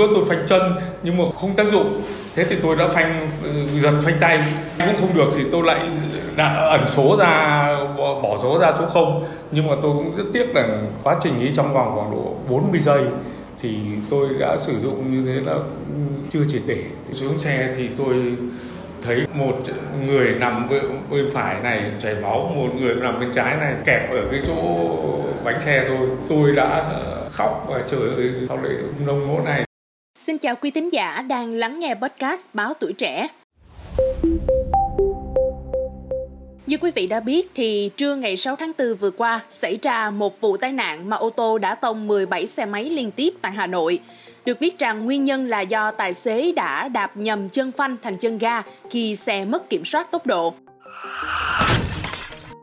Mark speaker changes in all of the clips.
Speaker 1: Bữa tôi phanh chân, nhưng mà không tác dụng. Thế thì tôi đã phanh ừ, giật phanh tay. Cũng không được thì tôi lại đã ẩn số ra, bỏ số ra số không. Nhưng mà tôi cũng rất tiếc là quá trình ấy trong vòng khoảng độ 40 giây thì tôi đã sử dụng như thế là chưa triệt để. Xuống xe thì tôi thấy một người nằm bên phải này chảy máu, một người nằm bên trái này kẹp ở cái chỗ bánh xe tôi tôi đã ờ, khóc và trời ơi sau lại nông nỗi này?
Speaker 2: Xin chào quý tín giả đang lắng nghe podcast Báo Tuổi Trẻ. Như quý vị đã biết thì trưa ngày 6 tháng 4 vừa qua xảy ra một vụ tai nạn mà ô tô đã tông 17 xe máy liên tiếp tại Hà Nội. Được biết rằng nguyên nhân là do tài xế đã đạp nhầm chân phanh thành chân ga khi xe mất kiểm soát tốc độ.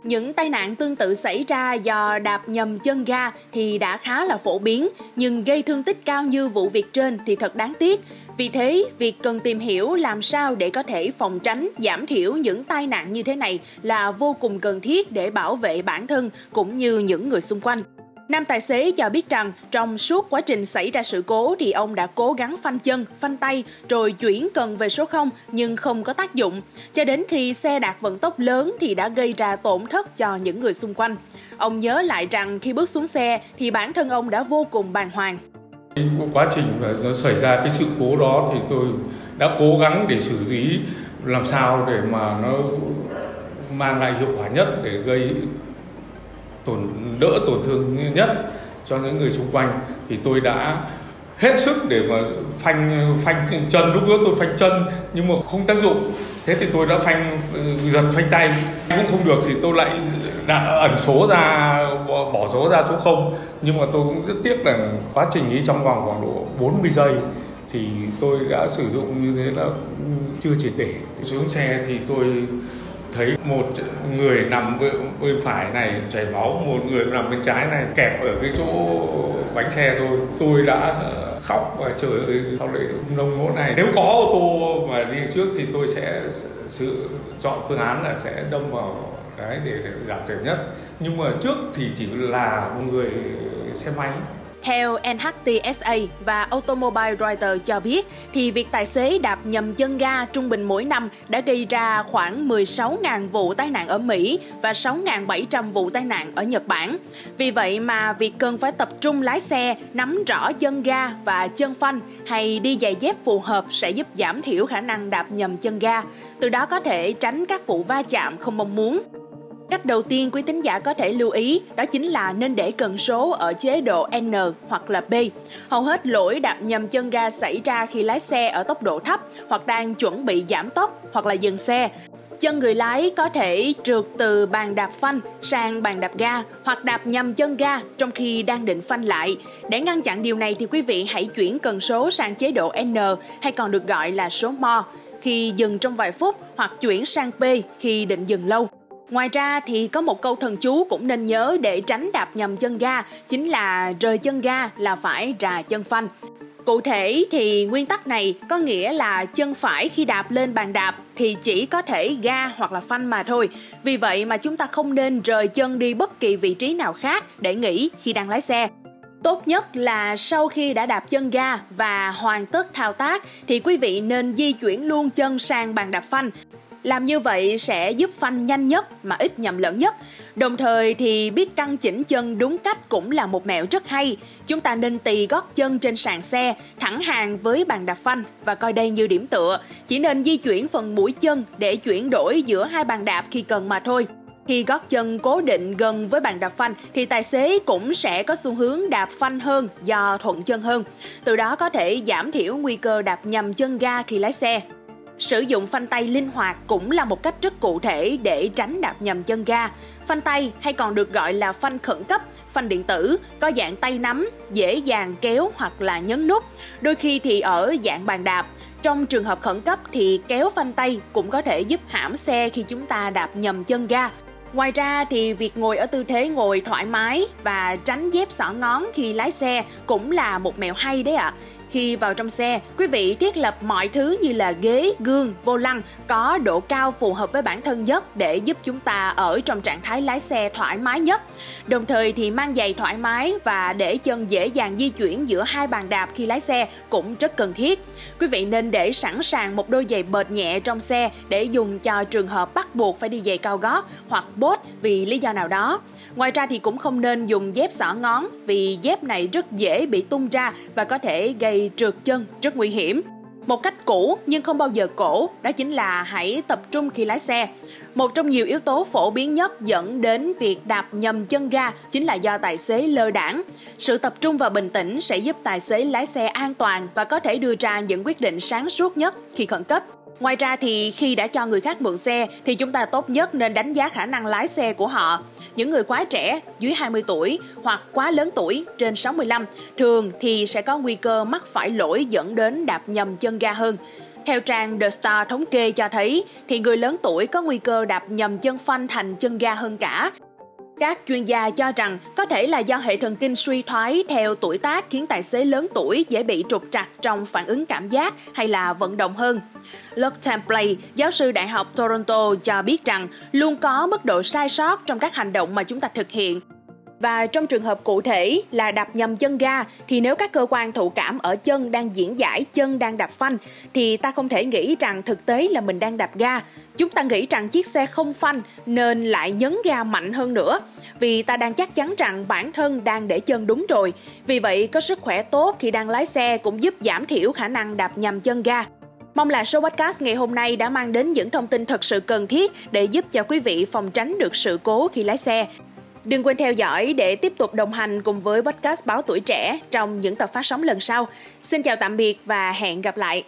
Speaker 2: Những tai nạn tương tự xảy ra do đạp nhầm chân ga thì đã khá là phổ biến, nhưng gây thương tích cao như vụ việc trên thì thật đáng tiếc. Vì thế, việc cần tìm hiểu làm sao để có thể phòng tránh, giảm thiểu những tai nạn như thế này là vô cùng cần thiết để bảo vệ bản thân cũng như những người xung quanh. Nam tài xế cho biết rằng trong suốt quá trình xảy ra sự cố thì ông đã cố gắng phanh chân, phanh tay rồi chuyển cần về số 0 nhưng không có tác dụng. Cho đến khi xe đạt vận tốc lớn thì đã gây ra tổn thất cho những người xung quanh. Ông nhớ lại rằng khi bước xuống xe thì bản thân ông đã vô cùng bàng hoàng.
Speaker 1: Quá trình mà nó xảy ra cái sự cố đó thì tôi đã cố gắng để xử lý làm sao để mà nó mang lại hiệu quả nhất để gây tổn, đỡ tổn thương nhất cho những người xung quanh. Thì tôi đã hết sức để mà phanh phanh chân, lúc đó tôi phanh chân nhưng mà không tác dụng. Thế thì tôi đã phanh, giật phanh tay. Cũng không được thì tôi lại đã ẩn số ra, bỏ số ra số không. Nhưng mà tôi cũng rất tiếc là quá trình ấy trong vòng khoảng độ 40 giây thì tôi đã sử dụng như thế là chưa triệt để. Xuống xe thì tôi thấy một người nằm bên phải này chảy máu một người nằm bên trái này kẹp ở cái chỗ bánh xe thôi. tôi đã ờ, khóc và trời ơi sao lại nông nỗi này. Nếu có ô tô mà đi trước thì tôi sẽ sự chọn phương án là sẽ đâm vào đấy để, để giảm thiểu nhất. Nhưng mà trước thì chỉ là một người xe máy
Speaker 2: theo NHTSA và Automobile Reuters cho biết, thì việc tài xế đạp nhầm chân ga trung bình mỗi năm đã gây ra khoảng 16.000 vụ tai nạn ở Mỹ và 6.700 vụ tai nạn ở Nhật Bản. Vì vậy mà việc cần phải tập trung lái xe, nắm rõ chân ga và chân phanh hay đi giày dép phù hợp sẽ giúp giảm thiểu khả năng đạp nhầm chân ga, từ đó có thể tránh các vụ va chạm không mong muốn. Cách đầu tiên quý tín giả có thể lưu ý đó chính là nên để cần số ở chế độ N hoặc là B. Hầu hết lỗi đạp nhầm chân ga xảy ra khi lái xe ở tốc độ thấp hoặc đang chuẩn bị giảm tốc hoặc là dừng xe. Chân người lái có thể trượt từ bàn đạp phanh sang bàn đạp ga hoặc đạp nhầm chân ga trong khi đang định phanh lại. Để ngăn chặn điều này thì quý vị hãy chuyển cần số sang chế độ N hay còn được gọi là số mo khi dừng trong vài phút hoặc chuyển sang P khi định dừng lâu. Ngoài ra thì có một câu thần chú cũng nên nhớ để tránh đạp nhầm chân ga, chính là rời chân ga là phải rà chân phanh. Cụ thể thì nguyên tắc này có nghĩa là chân phải khi đạp lên bàn đạp thì chỉ có thể ga hoặc là phanh mà thôi. Vì vậy mà chúng ta không nên rời chân đi bất kỳ vị trí nào khác để nghỉ khi đang lái xe. Tốt nhất là sau khi đã đạp chân ga và hoàn tất thao tác thì quý vị nên di chuyển luôn chân sang bàn đạp phanh làm như vậy sẽ giúp phanh nhanh nhất mà ít nhầm lẫn nhất. Đồng thời thì biết căn chỉnh chân đúng cách cũng là một mẹo rất hay. Chúng ta nên tì gót chân trên sàn xe, thẳng hàng với bàn đạp phanh và coi đây như điểm tựa. Chỉ nên di chuyển phần mũi chân để chuyển đổi giữa hai bàn đạp khi cần mà thôi. Khi gót chân cố định gần với bàn đạp phanh thì tài xế cũng sẽ có xu hướng đạp phanh hơn do thuận chân hơn. Từ đó có thể giảm thiểu nguy cơ đạp nhầm chân ga khi lái xe. Sử dụng phanh tay linh hoạt cũng là một cách rất cụ thể để tránh đạp nhầm chân ga. Phanh tay hay còn được gọi là phanh khẩn cấp, phanh điện tử, có dạng tay nắm, dễ dàng kéo hoặc là nhấn nút. Đôi khi thì ở dạng bàn đạp. Trong trường hợp khẩn cấp thì kéo phanh tay cũng có thể giúp hãm xe khi chúng ta đạp nhầm chân ga. Ngoài ra thì việc ngồi ở tư thế ngồi thoải mái và tránh dép xỏ ngón khi lái xe cũng là một mẹo hay đấy ạ. À Khi vào trong xe, quý vị thiết lập mọi thứ như là ghế, gương, vô lăng có độ cao phù hợp với bản thân nhất để giúp chúng ta ở trong trạng thái lái xe thoải mái nhất. Đồng thời thì mang giày thoải mái và để chân dễ dàng di chuyển giữa hai bàn đạp khi lái xe cũng rất cần thiết. Quý vị nên để sẵn sàng một đôi giày bệt nhẹ trong xe để dùng cho trường hợp bắt buộc phải đi giày cao gót hoặc bốt vì lý do nào đó. Ngoài ra thì cũng không nên dùng dép xỏ ngón vì dép này rất dễ bị tung ra và có thể gây trượt chân rất nguy hiểm. Một cách cũ nhưng không bao giờ cổ, đó chính là hãy tập trung khi lái xe. Một trong nhiều yếu tố phổ biến nhất dẫn đến việc đạp nhầm chân ga chính là do tài xế lơ đảng. Sự tập trung và bình tĩnh sẽ giúp tài xế lái xe an toàn và có thể đưa ra những quyết định sáng suốt nhất khi khẩn cấp. Ngoài ra thì khi đã cho người khác mượn xe thì chúng ta tốt nhất nên đánh giá khả năng lái xe của họ. Những người quá trẻ, dưới 20 tuổi hoặc quá lớn tuổi, trên 65, thường thì sẽ có nguy cơ mắc phải lỗi dẫn đến đạp nhầm chân ga hơn. Theo trang The Star thống kê cho thấy, thì người lớn tuổi có nguy cơ đạp nhầm chân phanh thành chân ga hơn cả. Các chuyên gia cho rằng có thể là do hệ thần kinh suy thoái theo tuổi tác khiến tài xế lớn tuổi dễ bị trục trặc trong phản ứng cảm giác hay là vận động hơn. Luke Templey, giáo sư Đại học Toronto cho biết rằng luôn có mức độ sai sót trong các hành động mà chúng ta thực hiện và trong trường hợp cụ thể là đạp nhầm chân ga, thì nếu các cơ quan thụ cảm ở chân đang diễn giải, chân đang đạp phanh, thì ta không thể nghĩ rằng thực tế là mình đang đạp ga. Chúng ta nghĩ rằng chiếc xe không phanh nên lại nhấn ga mạnh hơn nữa, vì ta đang chắc chắn rằng bản thân đang để chân đúng rồi. Vì vậy, có sức khỏe tốt khi đang lái xe cũng giúp giảm thiểu khả năng đạp nhầm chân ga. Mong là số podcast ngày hôm nay đã mang đến những thông tin thật sự cần thiết để giúp cho quý vị phòng tránh được sự cố khi lái xe. Đừng quên theo dõi để tiếp tục đồng hành cùng với podcast Báo Tuổi Trẻ trong những tập phát sóng lần sau. Xin chào tạm biệt và hẹn gặp lại.